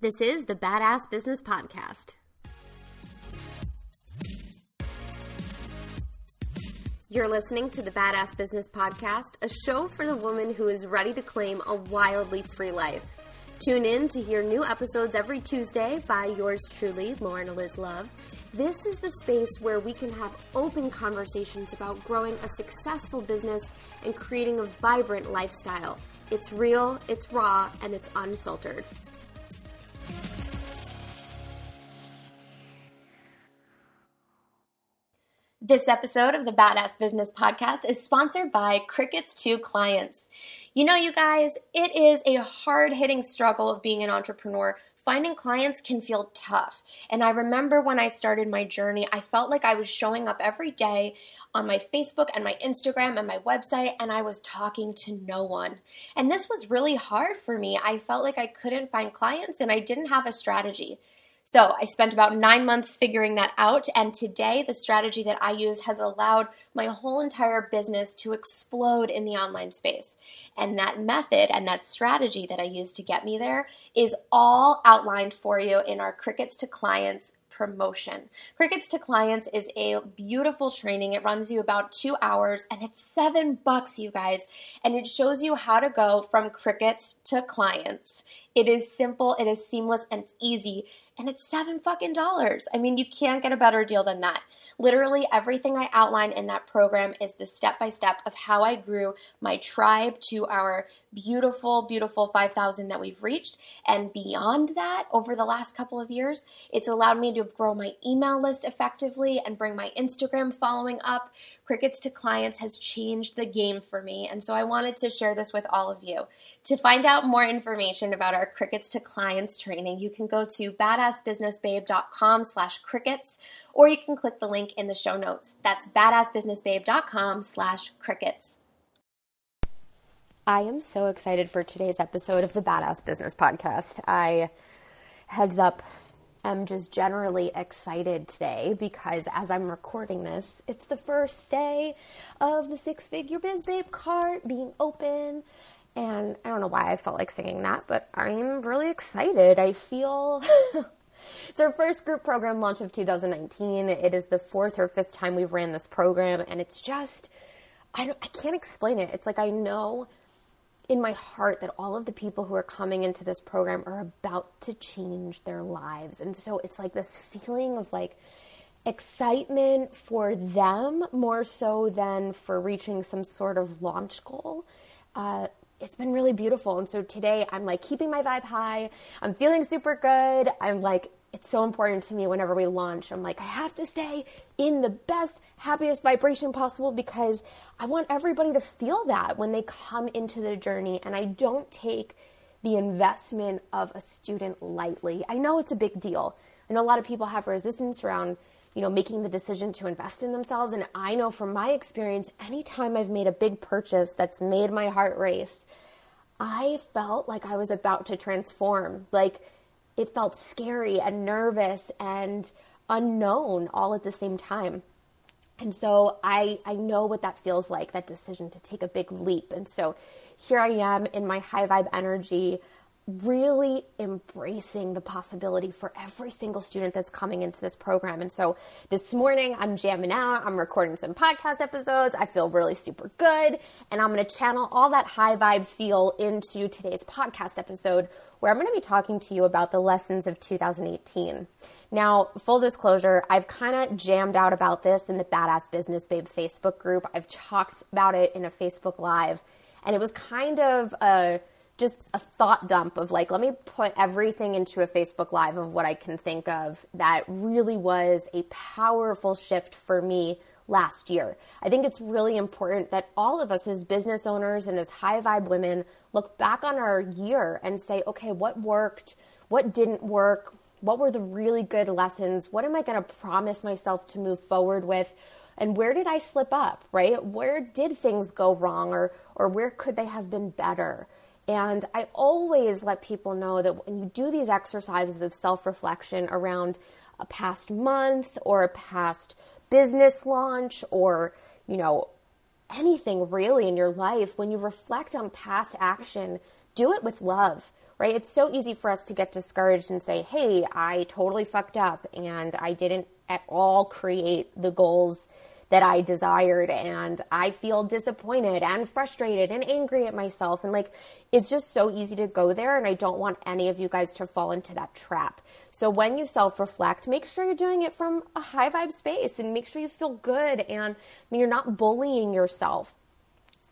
This is the Badass Business Podcast. You're listening to the Badass Business Podcast, a show for the woman who is ready to claim a wildly free life. Tune in to hear new episodes every Tuesday by yours truly, Lauren Eliz Love. This is the space where we can have open conversations about growing a successful business and creating a vibrant lifestyle. It's real, it's raw, and it's unfiltered. This episode of the Badass Business Podcast is sponsored by Crickets to Clients. You know, you guys, it is a hard hitting struggle of being an entrepreneur. Finding clients can feel tough. And I remember when I started my journey, I felt like I was showing up every day on my Facebook and my Instagram and my website, and I was talking to no one. And this was really hard for me. I felt like I couldn't find clients and I didn't have a strategy. So I spent about nine months figuring that out. And today, the strategy that I use has allowed my whole entire business to explode in the online space. And that method and that strategy that I use to get me there is all outlined for you in our Crickets to Clients promotion. Crickets to Clients is a beautiful training. It runs you about two hours and it's seven bucks, you guys. And it shows you how to go from crickets to clients. It is simple, it is seamless, and it's easy and it's seven fucking dollars. I mean, you can't get a better deal than that. Literally, everything I outline in that program is the step by step of how I grew my tribe to our beautiful, beautiful 5,000 that we've reached. And beyond that, over the last couple of years, it's allowed me to grow my email list effectively and bring my Instagram following up. Crickets to Clients has changed the game for me. And so I wanted to share this with all of you. To find out more information about our Crickets to Clients training, you can go to badassbusinessbabe.com slash crickets, or you can click the link in the show notes. That's badassbusinessbabe.com slash crickets. I am so excited for today's episode of the Badass Business Podcast. I, heads up, am just generally excited today because as I'm recording this, it's the first day of the six figure biz babe cart being open. And I don't know why I felt like singing that, but I'm really excited. I feel it's our first group program launch of 2019. It is the fourth or fifth time we've ran this program, and it's just I I can't explain it. It's like I know in my heart that all of the people who are coming into this program are about to change their lives. And so it's like this feeling of like excitement for them more so than for reaching some sort of launch goal. Uh, it's been really beautiful. And so today I'm like keeping my vibe high. I'm feeling super good. I'm like, it's so important to me whenever we launch. I'm like, I have to stay in the best, happiest vibration possible because I want everybody to feel that when they come into the journey. And I don't take the investment of a student lightly. I know it's a big deal. I know a lot of people have resistance around you know, making the decision to invest in themselves. And I know from my experience, anytime I've made a big purchase that's made my heart race, I felt like I was about to transform. Like it felt scary and nervous and unknown all at the same time. And so I, I know what that feels like, that decision to take a big leap. And so here I am in my high vibe energy, really embracing the possibility for every single student that's coming into this program. And so this morning I'm jamming out, I'm recording some podcast episodes. I feel really super good. And I'm going to channel all that high vibe feel into today's podcast episode where I'm going to be talking to you about the lessons of 2018. Now, full disclosure, I've kind of jammed out about this in the Badass Business Babe Facebook group. I've talked about it in a Facebook Live, and it was kind of a just a thought dump of like, let me put everything into a Facebook Live of what I can think of that really was a powerful shift for me last year. I think it's really important that all of us as business owners and as high vibe women look back on our year and say, okay, what worked? What didn't work? What were the really good lessons? What am I going to promise myself to move forward with? And where did I slip up, right? Where did things go wrong or or where could they have been better? And I always let people know that when you do these exercises of self reflection around a past month or a past business launch or, you know, anything really in your life, when you reflect on past action, do it with love, right? It's so easy for us to get discouraged and say, hey, I totally fucked up and I didn't at all create the goals that I desired and I feel disappointed and frustrated and angry at myself and like it's just so easy to go there and I don't want any of you guys to fall into that trap. So when you self-reflect, make sure you're doing it from a high vibe space and make sure you feel good and you're not bullying yourself.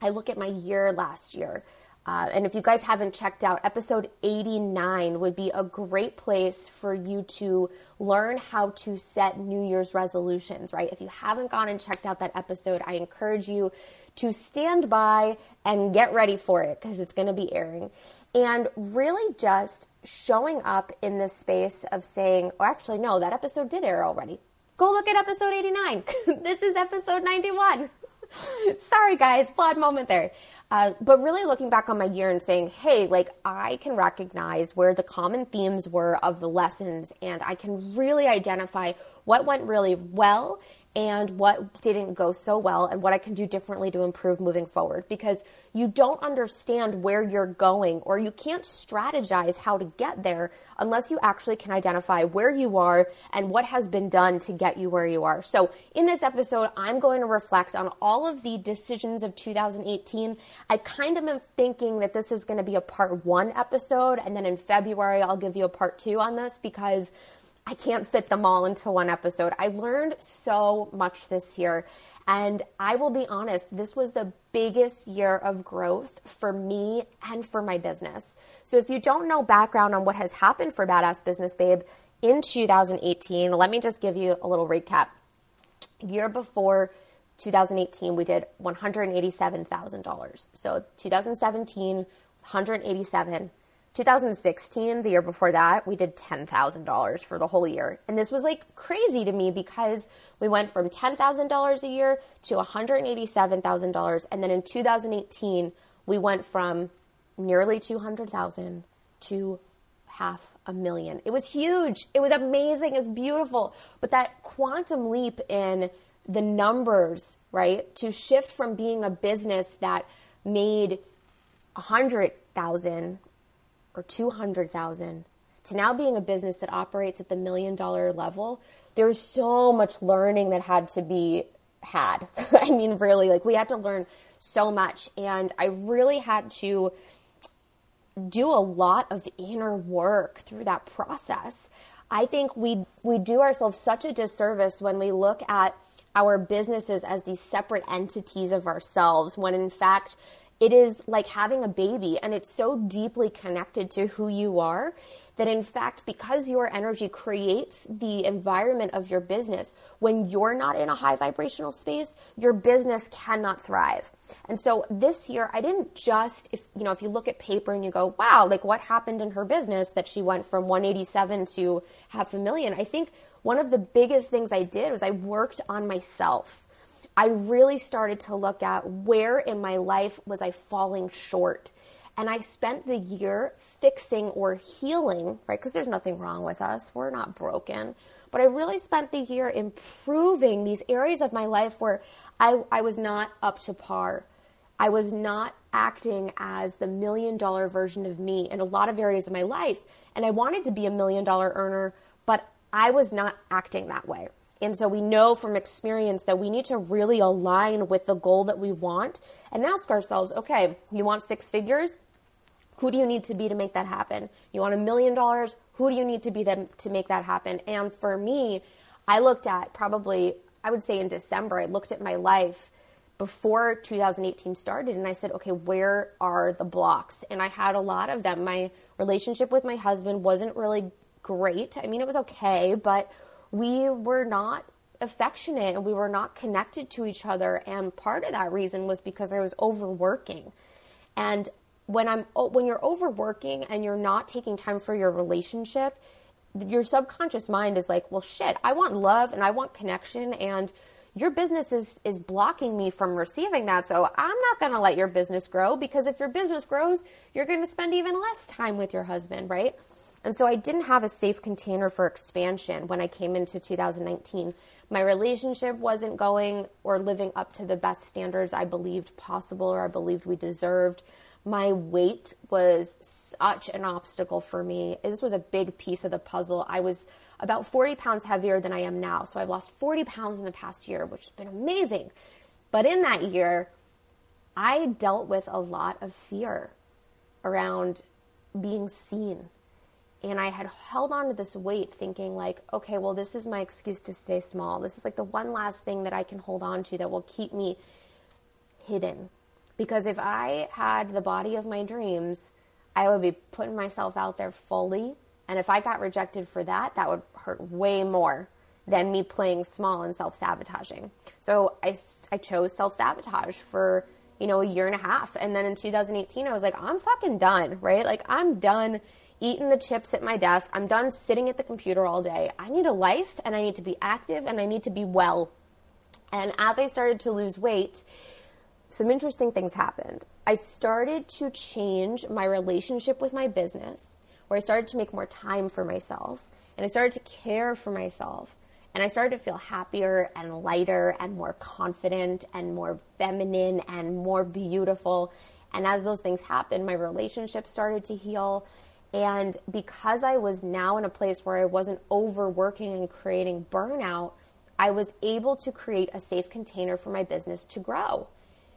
I look at my year last year uh, and if you guys haven't checked out, episode 89 would be a great place for you to learn how to set New Year's resolutions, right? If you haven't gone and checked out that episode, I encourage you to stand by and get ready for it because it's going to be airing. And really just showing up in the space of saying, oh, actually, no, that episode did air already. Go look at episode 89. this is episode 91. Sorry, guys, flawed moment there. Uh, but really looking back on my year and saying, hey, like I can recognize where the common themes were of the lessons, and I can really identify what went really well and what didn't go so well and what I can do differently to improve moving forward because you don't understand where you're going or you can't strategize how to get there unless you actually can identify where you are and what has been done to get you where you are. So, in this episode, I'm going to reflect on all of the decisions of 2018. I kind of am thinking that this is going to be a part 1 episode and then in February I'll give you a part 2 on this because I can't fit them all into one episode. I learned so much this year. And I will be honest, this was the biggest year of growth for me and for my business. So if you don't know background on what has happened for Badass Business Babe in 2018, let me just give you a little recap. Year before 2018, we did $187,000. So 2017, 187. 2016, the year before that, we did $10,000 for the whole year. And this was like crazy to me because we went from $10,000 a year to $187,000. And then in 2018, we went from nearly 200,000 to half a million. It was huge. It was amazing. It was beautiful. But that quantum leap in the numbers, right? To shift from being a business that made a hundred thousand or 200,000 to now being a business that operates at the million dollar level, there's so much learning that had to be had. I mean, really, like we had to learn so much. And I really had to do a lot of inner work through that process. I think we we do ourselves such a disservice when we look at our businesses as these separate entities of ourselves when in fact it is like having a baby and it's so deeply connected to who you are that in fact because your energy creates the environment of your business when you're not in a high vibrational space your business cannot thrive. And so this year i didn't just if you know if you look at paper and you go wow like what happened in her business that she went from 187 to half a million? I think one of the biggest things i did was i worked on myself I really started to look at where in my life was I falling short. And I spent the year fixing or healing, right? Because there's nothing wrong with us, we're not broken. But I really spent the year improving these areas of my life where I, I was not up to par. I was not acting as the million dollar version of me in a lot of areas of my life. And I wanted to be a million dollar earner, but I was not acting that way. And so we know from experience that we need to really align with the goal that we want and ask ourselves okay, you want six figures? Who do you need to be to make that happen? You want a million dollars? Who do you need to be them to make that happen? And for me, I looked at probably, I would say in December, I looked at my life before 2018 started and I said, okay, where are the blocks? And I had a lot of them. My relationship with my husband wasn't really great. I mean, it was okay, but we were not affectionate and we were not connected to each other. And part of that reason was because I was overworking. And when I'm oh, when you're overworking and you're not taking time for your relationship, your subconscious mind is like, well, shit, I want love and I want connection and your business is is blocking me from receiving that. So I'm not going to let your business grow because if your business grows, you're going to spend even less time with your husband, right? And so I didn't have a safe container for expansion when I came into 2019. My relationship wasn't going or living up to the best standards I believed possible or I believed we deserved. My weight was such an obstacle for me. This was a big piece of the puzzle. I was about 40 pounds heavier than I am now. So I've lost 40 pounds in the past year, which has been amazing. But in that year, I dealt with a lot of fear around being seen, and I had held on to this weight thinking like, okay, well this is my excuse to stay small. This is like the one last thing that I can hold on to that will keep me hidden. Because if I had the body of my dreams, I would be putting myself out there fully, and if I got rejected for that, that would hurt way more than me playing small and self-sabotaging. So I I chose self-sabotage for, you know, a year and a half. And then in 2018 I was like, I'm fucking done, right? Like I'm done eating the chips at my desk. I'm done sitting at the computer all day. I need a life and I need to be active and I need to be well. And as I started to lose weight, some interesting things happened. I started to change my relationship with my business, where I started to make more time for myself and I started to care for myself. And I started to feel happier and lighter and more confident and more feminine and more beautiful. And as those things happened, my relationship started to heal and because I was now in a place where I wasn't overworking and creating burnout, I was able to create a safe container for my business to grow.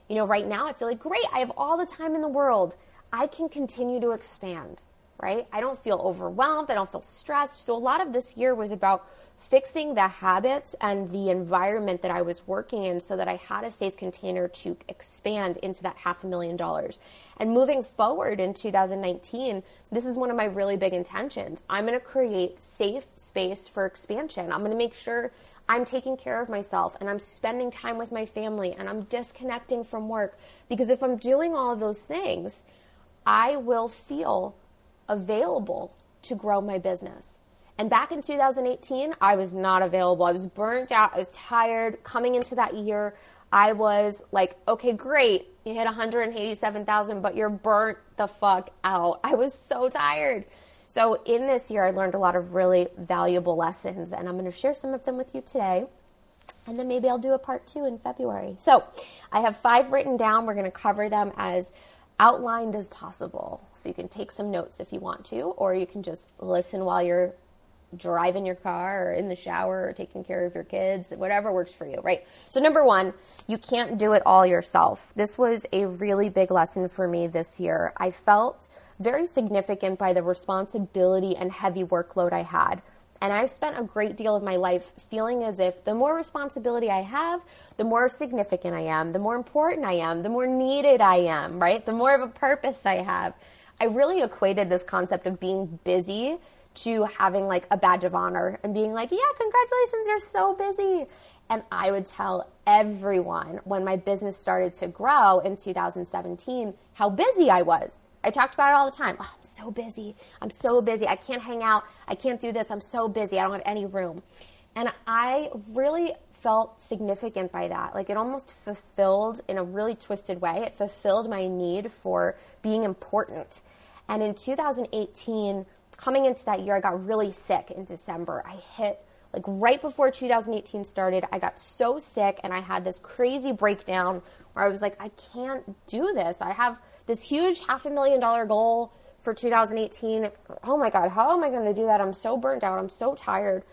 You know, right now I feel like, great, I have all the time in the world. I can continue to expand, right? I don't feel overwhelmed. I don't feel stressed. So a lot of this year was about fixing the habits and the environment that I was working in so that I had a safe container to expand into that half a million dollars. And moving forward in 2019, this is one of my really big intentions. I'm going to create safe space for expansion. I'm going to make sure I'm taking care of myself and I'm spending time with my family and I'm disconnecting from work because if I'm doing all of those things, I will feel available to grow my business. And back in 2018, I was not available. I was burnt out. I was tired. Coming into that year, I was like, okay, great. You hit 187,000, but you're burnt the fuck out. I was so tired. So, in this year, I learned a lot of really valuable lessons, and I'm going to share some of them with you today. And then maybe I'll do a part two in February. So, I have five written down. We're going to cover them as outlined as possible. So, you can take some notes if you want to, or you can just listen while you're driving your car or in the shower or taking care of your kids, whatever works for you, right? So, number one, you can't do it all yourself. This was a really big lesson for me this year. I felt very significant by the responsibility and heavy workload I had. And I've spent a great deal of my life feeling as if the more responsibility I have, the more significant I am, the more important I am, the more needed I am, right? The more of a purpose I have. I really equated this concept of being busy to having like a badge of honor and being like, yeah, congratulations, you're so busy. And I would tell everyone when my business started to grow in 2017 how busy I was. I talked about it all the time. Oh, I'm so busy. I'm so busy. I can't hang out. I can't do this. I'm so busy. I don't have any room. And I really felt significant by that. Like it almost fulfilled in a really twisted way. It fulfilled my need for being important. And in 2018, coming into that year, I got really sick in December. I hit like right before 2018 started, I got so sick and I had this crazy breakdown where I was like, I can't do this. I have this huge half a million dollar goal for 2018. Oh my God, how am I going to do that? I'm so burnt out. I'm so tired.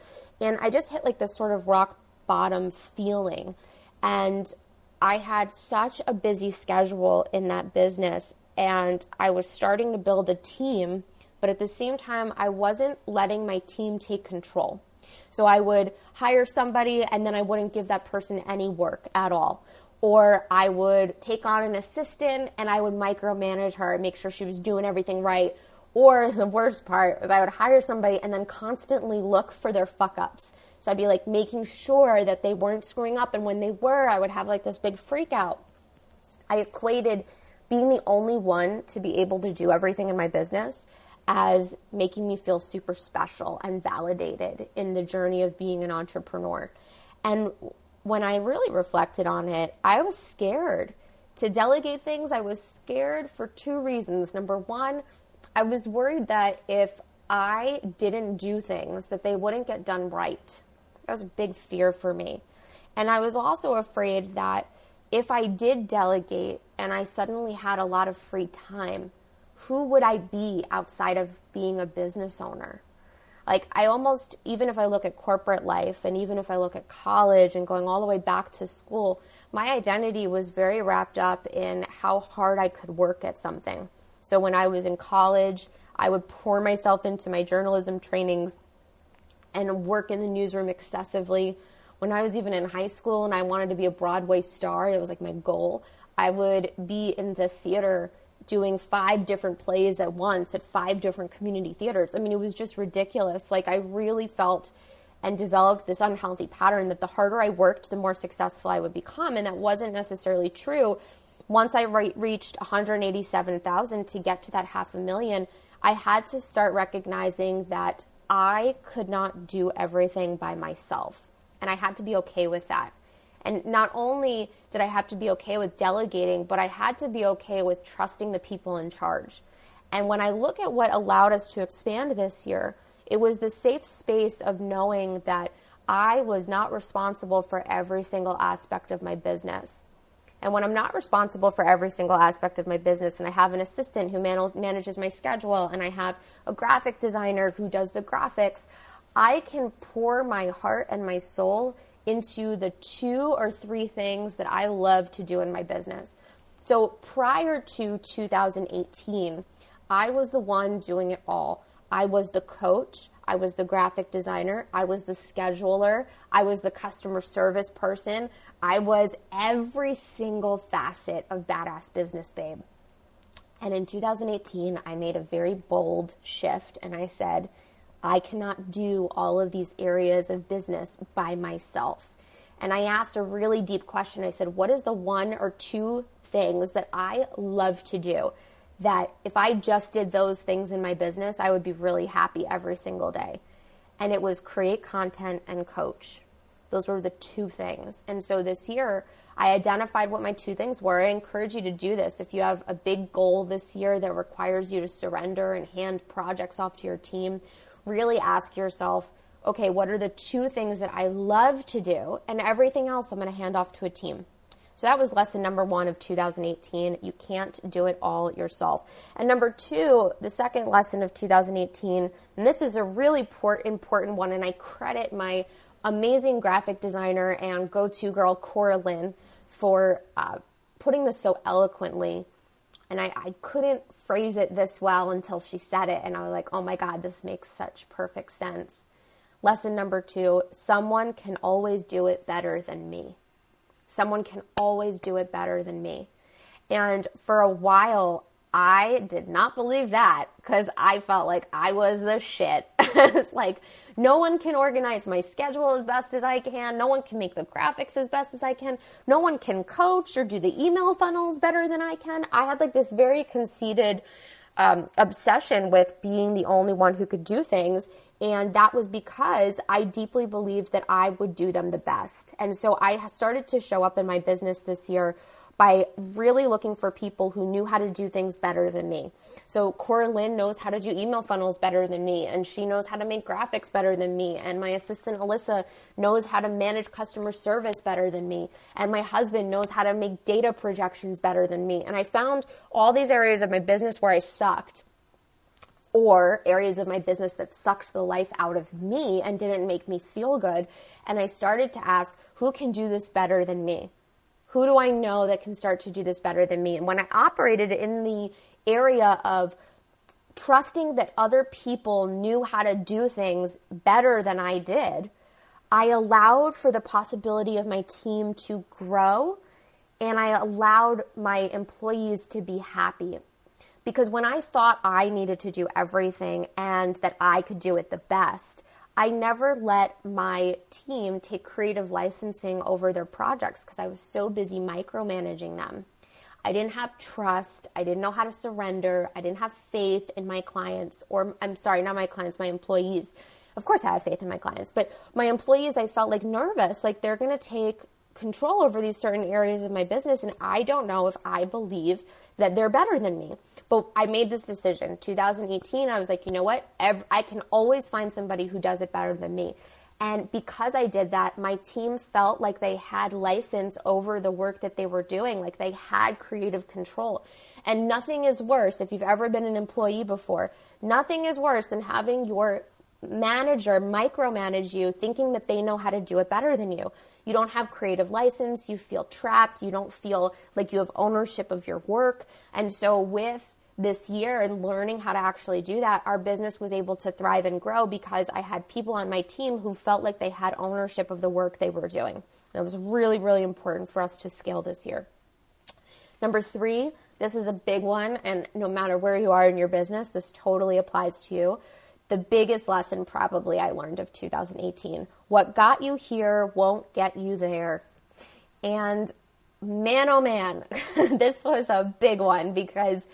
And I just hit like this sort of rock bottom feeling. And I had such a busy schedule in that business. And I was starting to build a team, but at the same time, I wasn't letting my team take control. So I would hire somebody and then I wouldn't give that person any work at all or I would take on an assistant and I would micromanage her and make sure she was doing everything right. Or the worst part was I would hire somebody and then constantly look for their fuck ups. So I'd be like making sure that they weren't screwing up, and when they were, I would have like this big freak out. I equated being the only one to be able to do everything in my business as making me feel super special and validated in the journey of being an entrepreneur. And when I really reflected on it, I was scared to delegate things. I was scared for two reasons. Number one, I was worried that if I didn't do things, that they wouldn't get done right. That was a big fear for me. And I was also afraid that if I did delegate and I suddenly had a lot of free time, who would I be outside of being a business owner? Like, I almost, even if I look at corporate life and even if I look at college and going all the way back to school, my identity was very wrapped up in how hard I could work at something. So when I was in college, I would pour myself into my journalism trainings and work in the newsroom excessively. When I was even in high school and I wanted to be a Broadway star, that was like my goal, I would be in the theater doing five different plays at once at five different community theaters. I mean, it was just ridiculous. Like, I really felt and developed this unhealthy pattern that the harder I worked, the more successful I would become. And that wasn't necessarily true. Once I re- reached 187,000 to get to that half a million, I had to start recognizing that I could not do everything by myself. And I had to be okay with that. And not only did I have to be okay with delegating, but I had to be okay with trusting the people in charge. And when I look at what allowed us to expand this year, it was the safe space of knowing that I was not responsible for every single aspect of my business. And when I'm not responsible for every single aspect of my business, and I have an assistant who man- manages my schedule, and I have a graphic designer who does the graphics, I can pour my heart and my soul into the two or three things that I love to do in my business. So prior to 2018, I was the one doing it all. I was the coach, I was the graphic designer, I was the scheduler, I was the customer service person, I was every single facet of Badass Business Babe. And in 2018, I made a very bold shift and I said, I cannot do all of these areas of business by myself. And I asked a really deep question. I said, What is the one or two things that I love to do? That if I just did those things in my business, I would be really happy every single day. And it was create content and coach. Those were the two things. And so this year, I identified what my two things were. I encourage you to do this. If you have a big goal this year that requires you to surrender and hand projects off to your team, really ask yourself, okay, what are the two things that I love to do? And everything else I'm going to hand off to a team. So that was lesson number one of 2018. You can't do it all yourself. And number two, the second lesson of 2018, and this is a really important one, and I credit my amazing graphic designer and go to girl, Cora Lynn, for uh, putting this so eloquently. And I, I couldn't phrase it this well until she said it. And I was like, oh my God, this makes such perfect sense. Lesson number two someone can always do it better than me. Someone can always do it better than me. And for a while, I did not believe that because I felt like I was the shit. it's like no one can organize my schedule as best as I can. No one can make the graphics as best as I can. No one can coach or do the email funnels better than I can. I had like this very conceited um, obsession with being the only one who could do things. And that was because I deeply believed that I would do them the best. And so I started to show up in my business this year by really looking for people who knew how to do things better than me. So Cora Lynn knows how to do email funnels better than me, and she knows how to make graphics better than me. And my assistant Alyssa knows how to manage customer service better than me. And my husband knows how to make data projections better than me. And I found all these areas of my business where I sucked or areas of my business that sucked the life out of me and didn't make me feel good. And I started to ask, who can do this better than me? Who do I know that can start to do this better than me? And when I operated in the area of trusting that other people knew how to do things better than I did, I allowed for the possibility of my team to grow and I allowed my employees to be happy. Because when I thought I needed to do everything and that I could do it the best, I never let my team take creative licensing over their projects because I was so busy micromanaging them. I didn't have trust. I didn't know how to surrender. I didn't have faith in my clients, or I'm sorry, not my clients, my employees. Of course, I have faith in my clients, but my employees, I felt like nervous, like they're going to take control over these certain areas of my business, and I don't know if I believe that they're better than me. But I made this decision. 2018, I was like, you know what? I can always find somebody who does it better than me. And because I did that, my team felt like they had license over the work that they were doing, like they had creative control. And nothing is worse, if you've ever been an employee before, nothing is worse than having your manager micromanage you thinking that they know how to do it better than you. You don't have creative license, you feel trapped, you don't feel like you have ownership of your work. And so with this year and learning how to actually do that, our business was able to thrive and grow because I had people on my team who felt like they had ownership of the work they were doing. That was really, really important for us to scale this year. Number three, this is a big one, and no matter where you are in your business, this totally applies to you. The biggest lesson, probably, I learned of 2018 what got you here won't get you there. And man, oh man, this was a big one because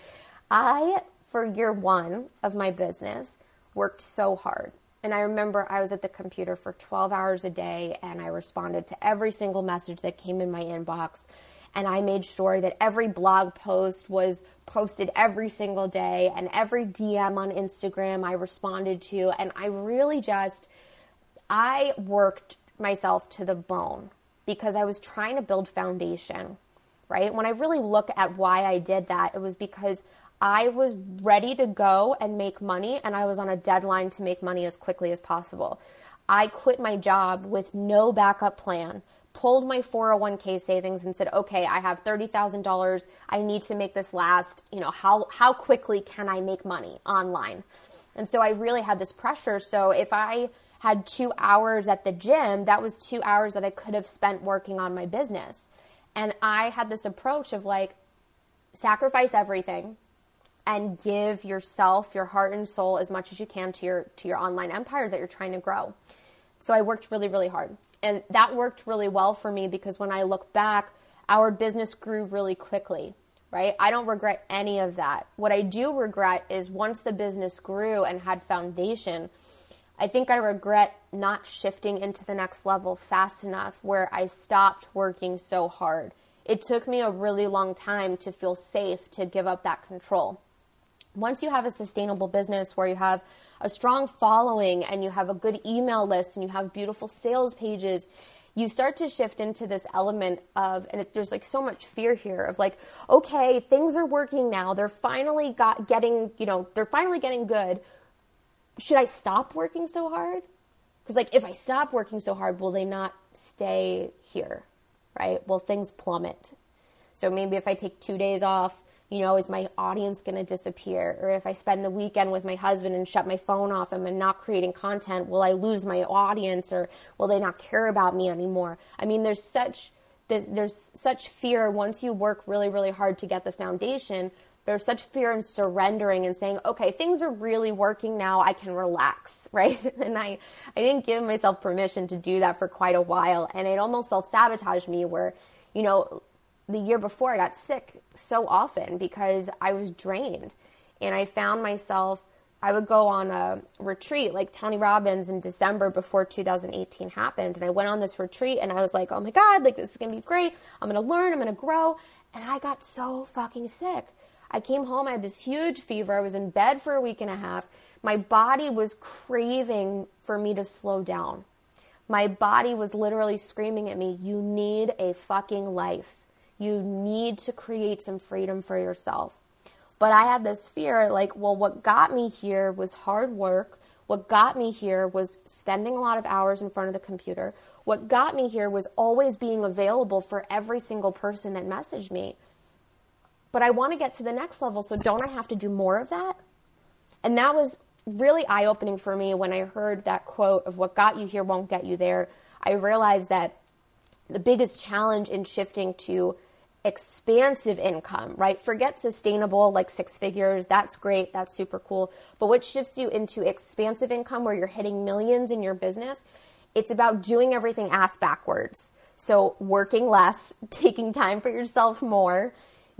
I, for year one of my business, worked so hard. And I remember I was at the computer for 12 hours a day and I responded to every single message that came in my inbox. And I made sure that every blog post was posted every single day and every DM on Instagram I responded to. And I really just, I worked myself to the bone because I was trying to build foundation, right? When I really look at why I did that, it was because I was ready to go and make money, and I was on a deadline to make money as quickly as possible. I quit my job with no backup plan, pulled my 401k savings and said, "Okay, I have $30,000. I need to make this last. You know, how how quickly can I make money online?" And so I really had this pressure. So if I had 2 hours at the gym, that was 2 hours that I could have spent working on my business. And I had this approach of like sacrifice everything and give yourself, your heart and soul as much as you can to your to your online empire that you're trying to grow. So I worked really really hard. And that worked really well for me because when I look back, our business grew really quickly, right? I don't regret any of that. What I do regret is once the business grew and had foundation, I think I regret not shifting into the next level fast enough where I stopped working so hard. It took me a really long time to feel safe to give up that control once you have a sustainable business where you have a strong following and you have a good email list and you have beautiful sales pages, you start to shift into this element of, and it, there's like so much fear here of like, okay, things are working now. They're finally got getting, you know, they're finally getting good. Should I stop working so hard? Because like, if I stop working so hard, will they not stay here? Right? Will things plummet? So maybe if I take two days off, you know, is my audience going to disappear? Or if I spend the weekend with my husband and shut my phone off and I'm not creating content, will I lose my audience or will they not care about me anymore? I mean, there's such there's, there's such fear once you work really really hard to get the foundation. There's such fear in surrendering and saying, okay, things are really working now. I can relax, right? And I, I didn't give myself permission to do that for quite a while. And it almost self sabotaged me where, you know, the year before I got sick so often because I was drained. And I found myself, I would go on a retreat like Tony Robbins in December before 2018 happened. And I went on this retreat and I was like, oh my God, like this is going to be great. I'm going to learn, I'm going to grow. And I got so fucking sick. I came home, I had this huge fever. I was in bed for a week and a half. My body was craving for me to slow down. My body was literally screaming at me, You need a fucking life. You need to create some freedom for yourself. But I had this fear like, well, what got me here was hard work. What got me here was spending a lot of hours in front of the computer. What got me here was always being available for every single person that messaged me. But I want to get to the next level, so don't I have to do more of that? And that was really eye opening for me when I heard that quote of what got you here won't get you there. I realized that the biggest challenge in shifting to expansive income, right? Forget sustainable, like six figures. That's great. That's super cool. But what shifts you into expansive income where you're hitting millions in your business? It's about doing everything ass backwards. So, working less, taking time for yourself more,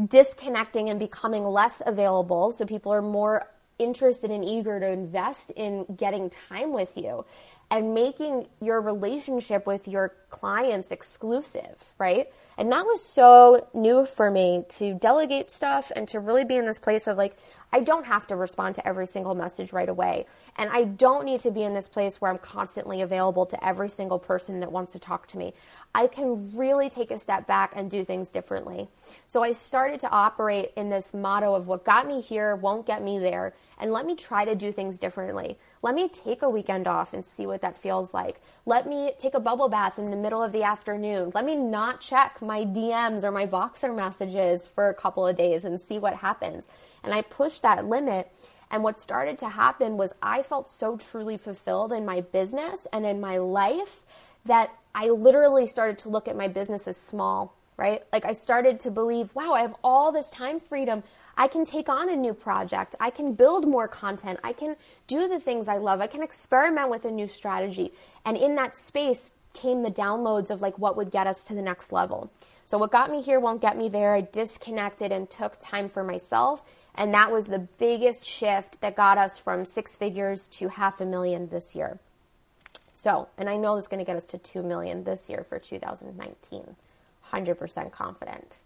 disconnecting and becoming less available so people are more interested and eager to invest in getting time with you and making your relationship with your clients exclusive, right? And that was so new for me to delegate stuff and to really be in this place of like, I don't have to respond to every single message right away. And I don't need to be in this place where I'm constantly available to every single person that wants to talk to me. I can really take a step back and do things differently. So I started to operate in this motto of what got me here won't get me there. And let me try to do things differently. Let me take a weekend off and see what that feels like. Let me take a bubble bath in the middle of the afternoon. Let me not check my DMs or my Voxer messages for a couple of days and see what happens. And I pushed that limit. And what started to happen was I felt so truly fulfilled in my business and in my life that I literally started to look at my business as small, right? Like I started to believe, wow, I have all this time freedom. I can take on a new project. I can build more content. I can do the things I love. I can experiment with a new strategy. And in that space came the downloads of like what would get us to the next level. So what got me here won't get me there. I disconnected and took time for myself. And that was the biggest shift that got us from six figures to half a million this year. So, and I know it's going to get us to 2 million this year for 2019. 100% confident.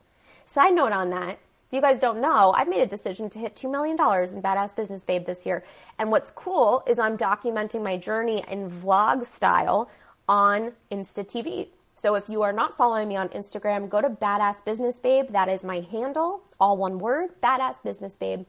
Side note on that, if you guys don't know, I've made a decision to hit $2 million in Badass Business Babe this year. And what's cool is I'm documenting my journey in vlog style on Insta TV. So if you are not following me on Instagram, go to Badass Business Babe. That is my handle, all one word, Badass Business Babe.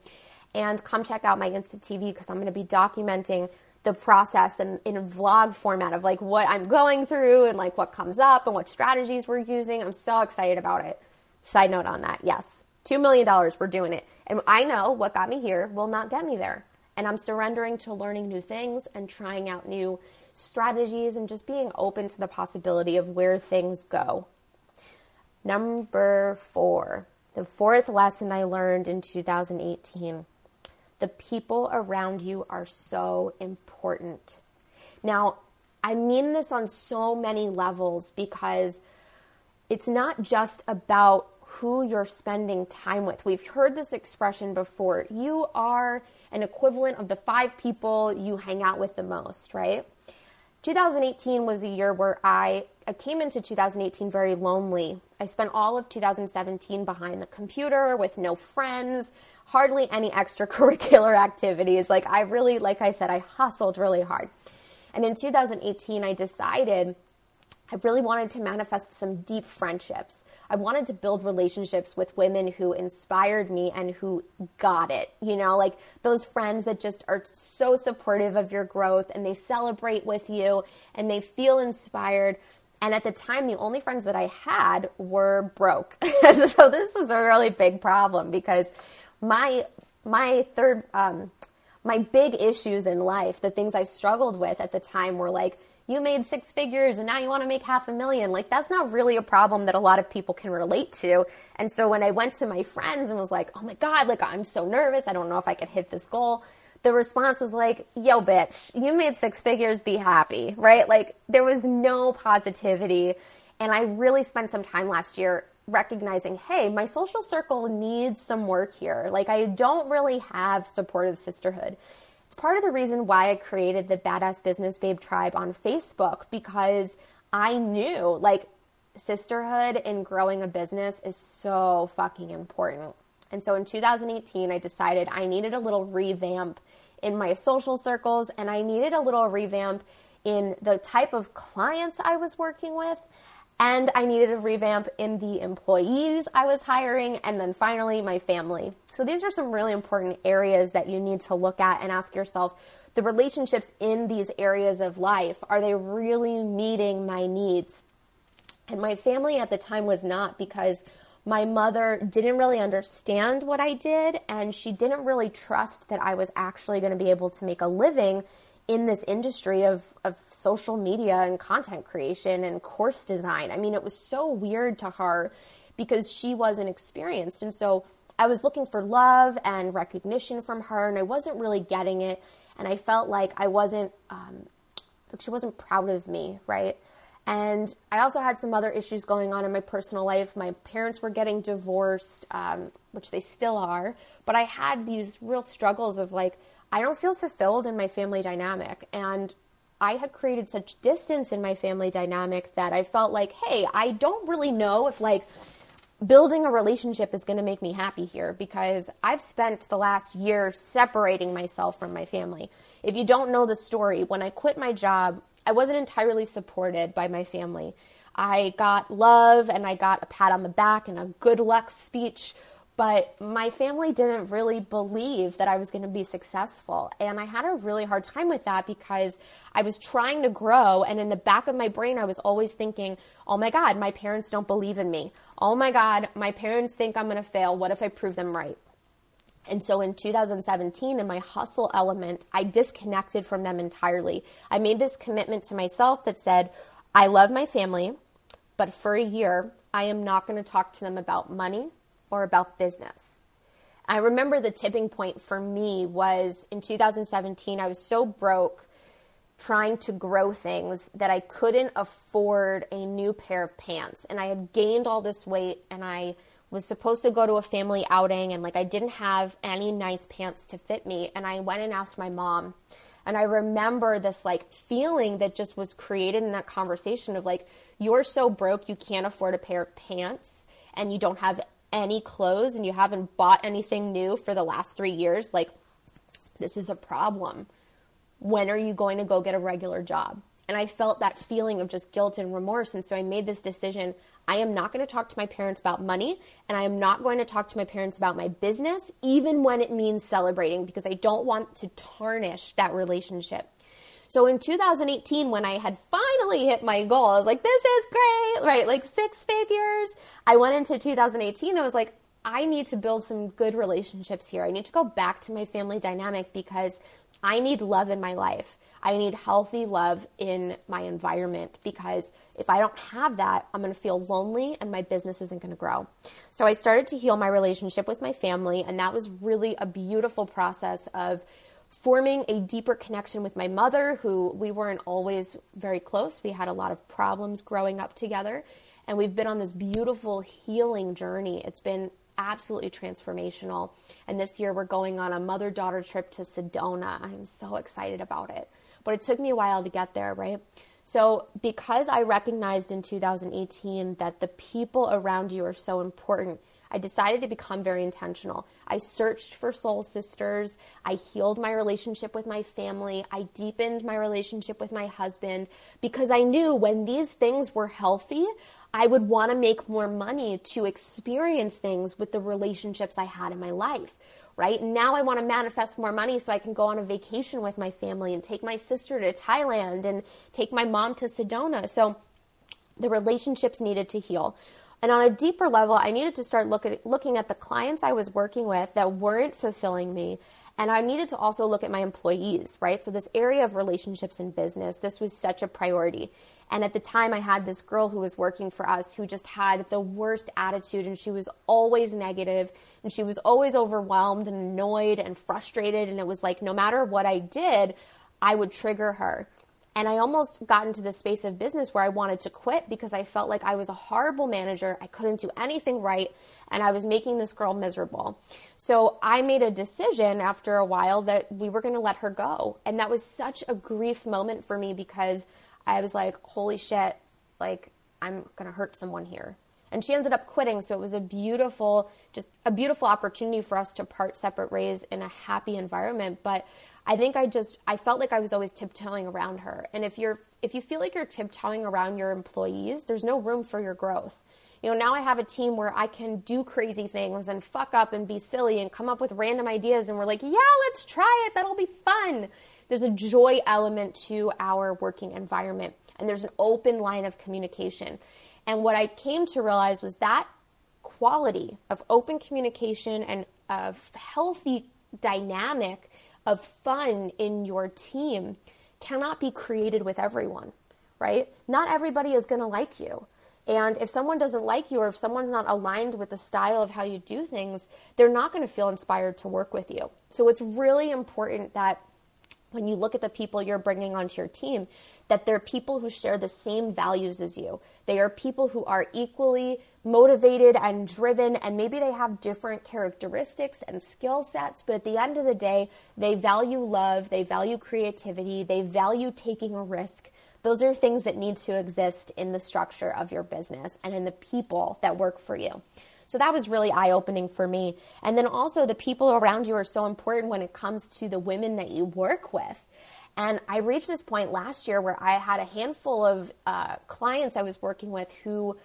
And come check out my Insta TV because I'm going to be documenting the process and in a vlog format of like what I'm going through and like what comes up and what strategies we're using. I'm so excited about it. Side note on that, yes, $2 million, we're doing it. And I know what got me here will not get me there. And I'm surrendering to learning new things and trying out new strategies and just being open to the possibility of where things go. Number four, the fourth lesson I learned in 2018 the people around you are so important. Now, I mean this on so many levels because it's not just about who you're spending time with. We've heard this expression before. You are an equivalent of the five people you hang out with the most, right? 2018 was a year where I, I came into 2018 very lonely. I spent all of 2017 behind the computer with no friends, hardly any extracurricular activities. Like I really, like I said, I hustled really hard. And in 2018, I decided I really wanted to manifest some deep friendships. I wanted to build relationships with women who inspired me and who got it. You know, like those friends that just are so supportive of your growth and they celebrate with you and they feel inspired. And at the time, the only friends that I had were broke. so this was a really big problem because my my third um, my big issues in life, the things I struggled with at the time were like, you made six figures and now you want to make half a million. Like, that's not really a problem that a lot of people can relate to. And so when I went to my friends and was like, oh my God, like, I'm so nervous. I don't know if I could hit this goal. The response was like, yo, bitch, you made six figures, be happy, right? Like, there was no positivity. And I really spent some time last year recognizing, hey, my social circle needs some work here. Like, I don't really have supportive sisterhood. Part of the reason why I created the Badass Business Babe Tribe on Facebook because I knew, like, sisterhood and growing a business is so fucking important. And so in 2018, I decided I needed a little revamp in my social circles and I needed a little revamp in the type of clients I was working with. And I needed a revamp in the employees I was hiring. And then finally, my family. So these are some really important areas that you need to look at and ask yourself the relationships in these areas of life, are they really meeting my needs? And my family at the time was not because my mother didn't really understand what I did and she didn't really trust that I was actually going to be able to make a living in this industry of, of social media and content creation and course design. I mean, it was so weird to her because she wasn't experienced. And so I was looking for love and recognition from her, and I wasn't really getting it. And I felt like I wasn't, um, like she wasn't proud of me, right? And I also had some other issues going on in my personal life. My parents were getting divorced, um, which they still are. But I had these real struggles of like, I don't feel fulfilled in my family dynamic. And I had created such distance in my family dynamic that I felt like, hey, I don't really know if like building a relationship is going to make me happy here because I've spent the last year separating myself from my family. If you don't know the story, when I quit my job, I wasn't entirely supported by my family. I got love and I got a pat on the back and a good luck speech, but my family didn't really believe that I was going to be successful. And I had a really hard time with that because I was trying to grow. And in the back of my brain, I was always thinking, oh my God, my parents don't believe in me. Oh my God, my parents think I'm going to fail. What if I prove them right? And so in 2017, in my hustle element, I disconnected from them entirely. I made this commitment to myself that said, I love my family, but for a year, I am not going to talk to them about money or about business. I remember the tipping point for me was in 2017, I was so broke trying to grow things that I couldn't afford a new pair of pants. And I had gained all this weight and I was supposed to go to a family outing and like I didn't have any nice pants to fit me and I went and asked my mom and I remember this like feeling that just was created in that conversation of like you're so broke you can't afford a pair of pants and you don't have any clothes and you haven't bought anything new for the last 3 years like this is a problem. When are you going to go get a regular job? And I felt that feeling of just guilt and remorse and so I made this decision. I am not going to talk to my parents about money, and I am not going to talk to my parents about my business, even when it means celebrating, because I don't want to tarnish that relationship. So in 2018, when I had finally hit my goal, I was like, this is great, right? Like six figures. I went into 2018, I was like, I need to build some good relationships here. I need to go back to my family dynamic because I need love in my life. I need healthy love in my environment because if I don't have that, I'm going to feel lonely and my business isn't going to grow. So I started to heal my relationship with my family, and that was really a beautiful process of forming a deeper connection with my mother, who we weren't always very close. We had a lot of problems growing up together, and we've been on this beautiful healing journey. It's been absolutely transformational. And this year we're going on a mother daughter trip to Sedona. I'm so excited about it. But it took me a while to get there, right? So, because I recognized in 2018 that the people around you are so important, I decided to become very intentional. I searched for soul sisters. I healed my relationship with my family. I deepened my relationship with my husband because I knew when these things were healthy, I would want to make more money to experience things with the relationships I had in my life right? Now I want to manifest more money so I can go on a vacation with my family and take my sister to Thailand and take my mom to Sedona. So the relationships needed to heal. And on a deeper level, I needed to start look at, looking at the clients I was working with that weren't fulfilling me. And I needed to also look at my employees, right? So, this area of relationships in business, this was such a priority. And at the time, I had this girl who was working for us who just had the worst attitude and she was always negative and she was always overwhelmed and annoyed and frustrated. And it was like no matter what I did, I would trigger her. And I almost got into the space of business where I wanted to quit because I felt like I was a horrible manager. I couldn't do anything right. And I was making this girl miserable. So I made a decision after a while that we were going to let her go. And that was such a grief moment for me because I was like, holy shit, like I'm going to hurt someone here. And she ended up quitting, so it was a beautiful, just a beautiful opportunity for us to part separate ways in a happy environment. But I think I just I felt like I was always tiptoeing around her. And if you're if you feel like you're tiptoeing around your employees, there's no room for your growth. You know, now I have a team where I can do crazy things and fuck up and be silly and come up with random ideas and we're like, "Yeah, let's try it. That'll be fun." There's a joy element to our working environment and there's an open line of communication. And what I came to realize was that quality of open communication and of healthy dynamic of fun in your team cannot be created with everyone, right? Not everybody is going to like you. And if someone doesn't like you or if someone's not aligned with the style of how you do things, they're not going to feel inspired to work with you. So it's really important that when you look at the people you're bringing onto your team, that they're people who share the same values as you. They are people who are equally motivated and driven, and maybe they have different characteristics and skill sets, but at the end of the day, they value love, they value creativity, they value taking a risk. Those are things that need to exist in the structure of your business and in the people that work for you. So that was really eye opening for me. And then also, the people around you are so important when it comes to the women that you work with. And I reached this point last year where I had a handful of uh, clients I was working with who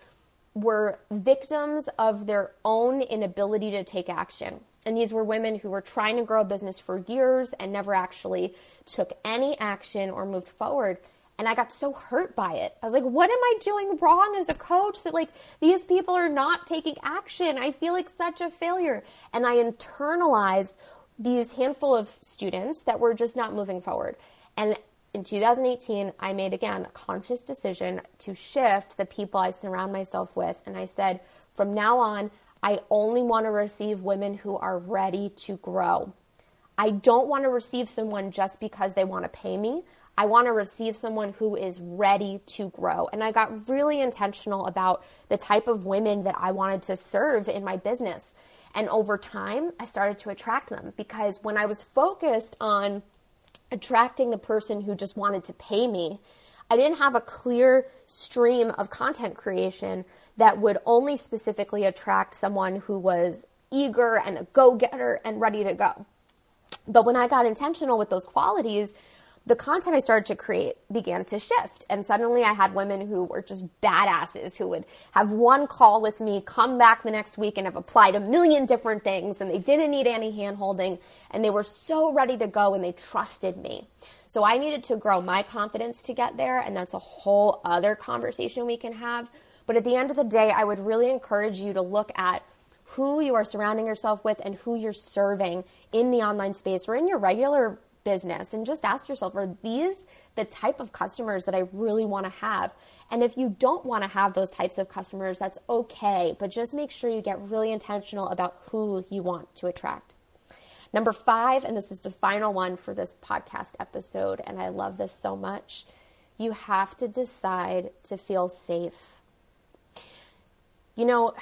were victims of their own inability to take action. And these were women who were trying to grow a business for years and never actually took any action or moved forward. And I got so hurt by it. I was like, what am I doing wrong as a coach that like these people are not taking action? I feel like such a failure. And I internalized these handful of students that were just not moving forward. And in 2018, I made again a conscious decision to shift the people I surround myself with. And I said, from now on, I only want to receive women who are ready to grow. I don't want to receive someone just because they want to pay me. I want to receive someone who is ready to grow. And I got really intentional about the type of women that I wanted to serve in my business. And over time, I started to attract them because when I was focused on attracting the person who just wanted to pay me. I didn't have a clear stream of content creation that would only specifically attract someone who was eager and a go getter and ready to go. But when I got intentional with those qualities, the content I started to create began to shift. And suddenly I had women who were just badasses who would have one call with me, come back the next week and have applied a million different things and they didn't need any hand holding and they were so ready to go and they trusted me. So I needed to grow my confidence to get there. And that's a whole other conversation we can have. But at the end of the day, I would really encourage you to look at who you are surrounding yourself with and who you're serving in the online space or in your regular business and just ask yourself are these the type of customers that I really want to have? And if you don't want to have those types of customers, that's okay, but just make sure you get really intentional about who you want to attract. Number five, and this is the final one for this podcast episode, and I love this so much. You have to decide to feel safe. You know,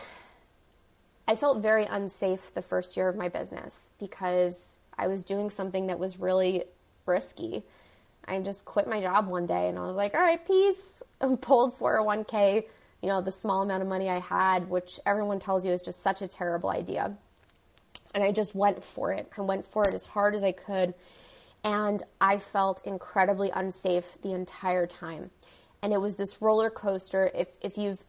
I felt very unsafe the first year of my business because I was doing something that was really risky. I just quit my job one day and I was like, all right, peace. I pulled 401k, you know, the small amount of money I had, which everyone tells you is just such a terrible idea. And I just went for it. I went for it as hard as I could. And I felt incredibly unsafe the entire time. And it was this roller coaster. If, if you've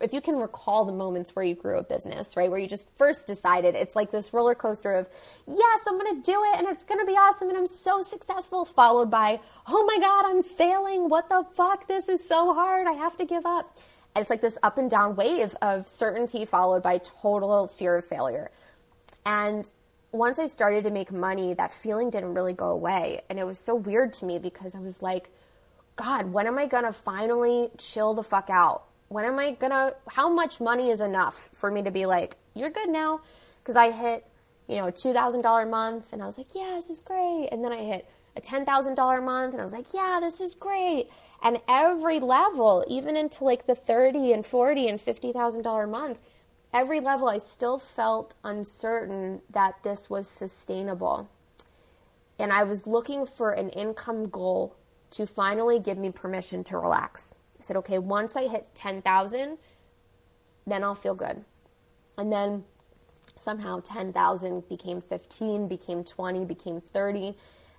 if you can recall the moments where you grew a business, right, where you just first decided, it's like this roller coaster of, yes, I'm going to do it and it's going to be awesome and I'm so successful, followed by, oh my God, I'm failing. What the fuck? This is so hard. I have to give up. And it's like this up and down wave of certainty followed by total fear of failure. And once I started to make money, that feeling didn't really go away. And it was so weird to me because I was like, God, when am I going to finally chill the fuck out? When am I gonna, how much money is enough for me to be like, you're good now? Because I hit, you know, a $2,000 a month and I was like, yeah, this is great. And then I hit a $10,000 a month and I was like, yeah, this is great. And every level, even into like the 30 and 40 and $50,000 a month, every level I still felt uncertain that this was sustainable. And I was looking for an income goal to finally give me permission to relax said, okay, once I hit 10,000, then I'll feel good. And then somehow 10,000 became 15, became 20, became 30.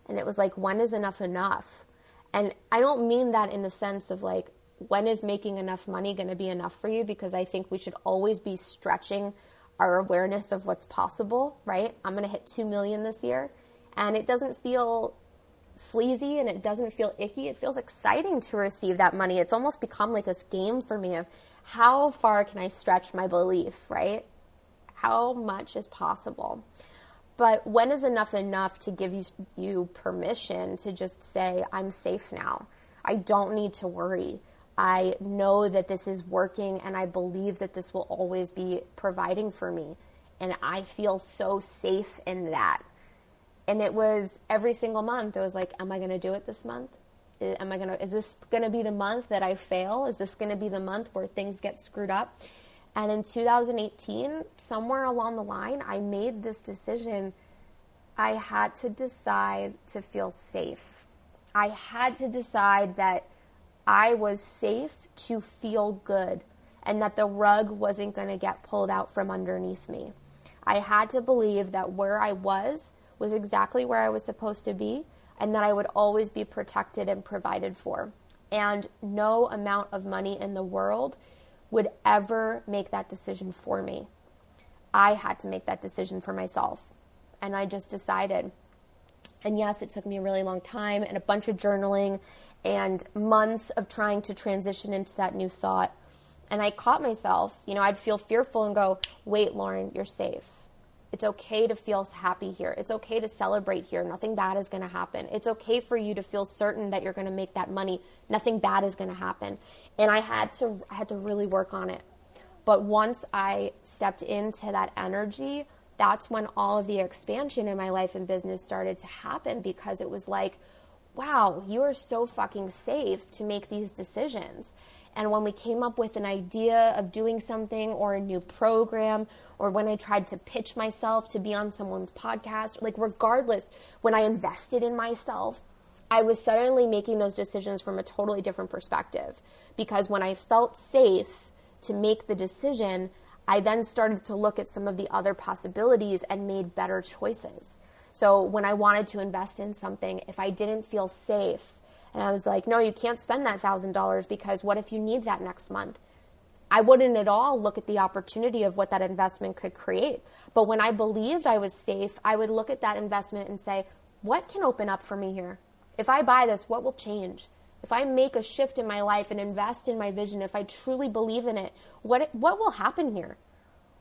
And it was like, when is enough enough? And I don't mean that in the sense of like, when is making enough money going to be enough for you? Because I think we should always be stretching our awareness of what's possible, right? I'm going to hit 2 million this year. And it doesn't feel sleazy and it doesn't feel icky. It feels exciting to receive that money. It's almost become like this game for me of how far can I stretch my belief, right? How much is possible? But when is enough enough to give you, you permission to just say, I'm safe now? I don't need to worry. I know that this is working and I believe that this will always be providing for me. And I feel so safe in that. And it was every single month, it was like, Am I going to do it this month? am I going to, is this going to be the month that I fail? Is this going to be the month where things get screwed up? And in 2018, somewhere along the line, I made this decision. I had to decide to feel safe. I had to decide that I was safe to feel good and that the rug wasn't going to get pulled out from underneath me. I had to believe that where I was was exactly where I was supposed to be and that I would always be protected and provided for. And no amount of money in the world would ever make that decision for me. I had to make that decision for myself. And I just decided. And yes, it took me a really long time and a bunch of journaling and months of trying to transition into that new thought. And I caught myself, you know, I'd feel fearful and go, wait, Lauren, you're safe it's okay to feel happy here. It's okay to celebrate here. Nothing bad is going to happen. It's okay for you to feel certain that you're going to make that money. Nothing bad is going to happen. And I had to I had to really work on it. But once I stepped into that energy, that's when all of the expansion in my life and business started to happen because it was like, wow, you are so fucking safe to make these decisions. And when we came up with an idea of doing something or a new program, or when I tried to pitch myself to be on someone's podcast, like regardless, when I invested in myself, I was suddenly making those decisions from a totally different perspective. Because when I felt safe to make the decision, I then started to look at some of the other possibilities and made better choices. So when I wanted to invest in something, if I didn't feel safe, and I was like, no, you can't spend that $1,000 because what if you need that next month? I wouldn't at all look at the opportunity of what that investment could create. But when I believed I was safe, I would look at that investment and say, what can open up for me here? If I buy this, what will change? If I make a shift in my life and invest in my vision, if I truly believe in it, what, what will happen here?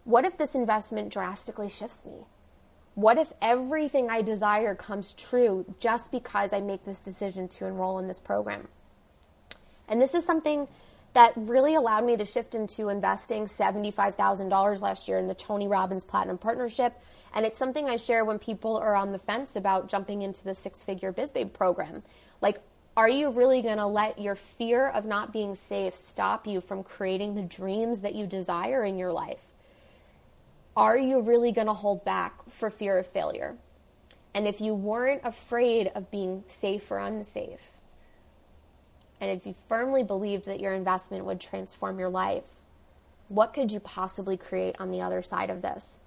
What if this investment drastically shifts me? What if everything I desire comes true just because I make this decision to enroll in this program? And this is something that really allowed me to shift into investing $75,000 last year in the Tony Robbins Platinum Partnership. And it's something I share when people are on the fence about jumping into the six figure BizBabe program. Like, are you really going to let your fear of not being safe stop you from creating the dreams that you desire in your life? Are you really going to hold back for fear of failure? And if you weren't afraid of being safe or unsafe, and if you firmly believed that your investment would transform your life, what could you possibly create on the other side of this?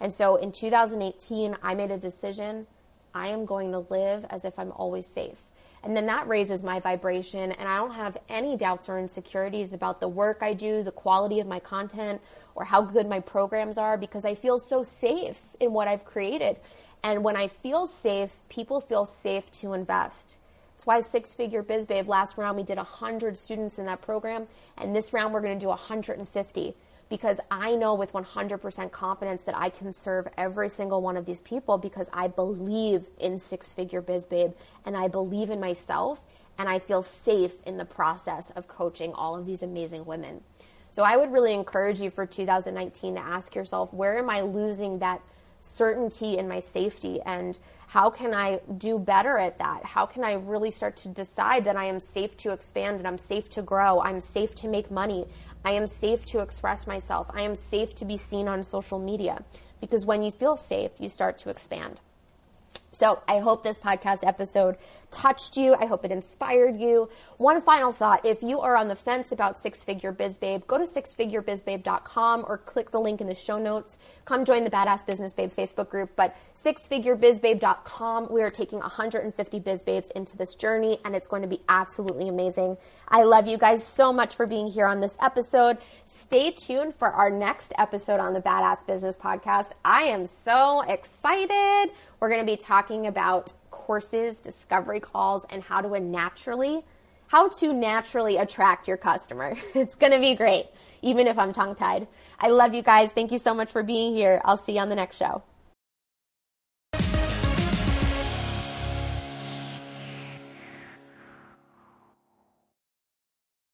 And so in 2018, I made a decision I am going to live as if I'm always safe. And then that raises my vibration, and I don't have any doubts or insecurities about the work I do, the quality of my content, or how good my programs are because I feel so safe in what I've created. And when I feel safe, people feel safe to invest. That's why Six Figure Biz Babe last round we did 100 students in that program, and this round we're going to do 150 because I know with 100% confidence that I can serve every single one of these people because I believe in Six Figure Biz Babe and I believe in myself and I feel safe in the process of coaching all of these amazing women. So I would really encourage you for 2019 to ask yourself, where am I losing that certainty in my safety and how can I do better at that? How can I really start to decide that I am safe to expand and I'm safe to grow? I'm safe to make money. I am safe to express myself. I am safe to be seen on social media. Because when you feel safe, you start to expand. So I hope this podcast episode touched you. I hope it inspired you. One final thought if you are on the fence about Six Figure Biz Babe, go to sixfigurebizbabe.com or click the link in the show notes. Come join the Badass Business Babe Facebook group. But sixfigurebizbabe.com, we are taking 150 Biz Babes into this journey and it's going to be absolutely amazing. I love you guys so much for being here on this episode. Stay tuned for our next episode on the Badass Business Podcast. I am so excited. We're going to be talking about courses, discovery calls, and how to naturally how to naturally attract your customer. It's going to be great, even if I'm tongue tied. I love you guys. Thank you so much for being here. I'll see you on the next show.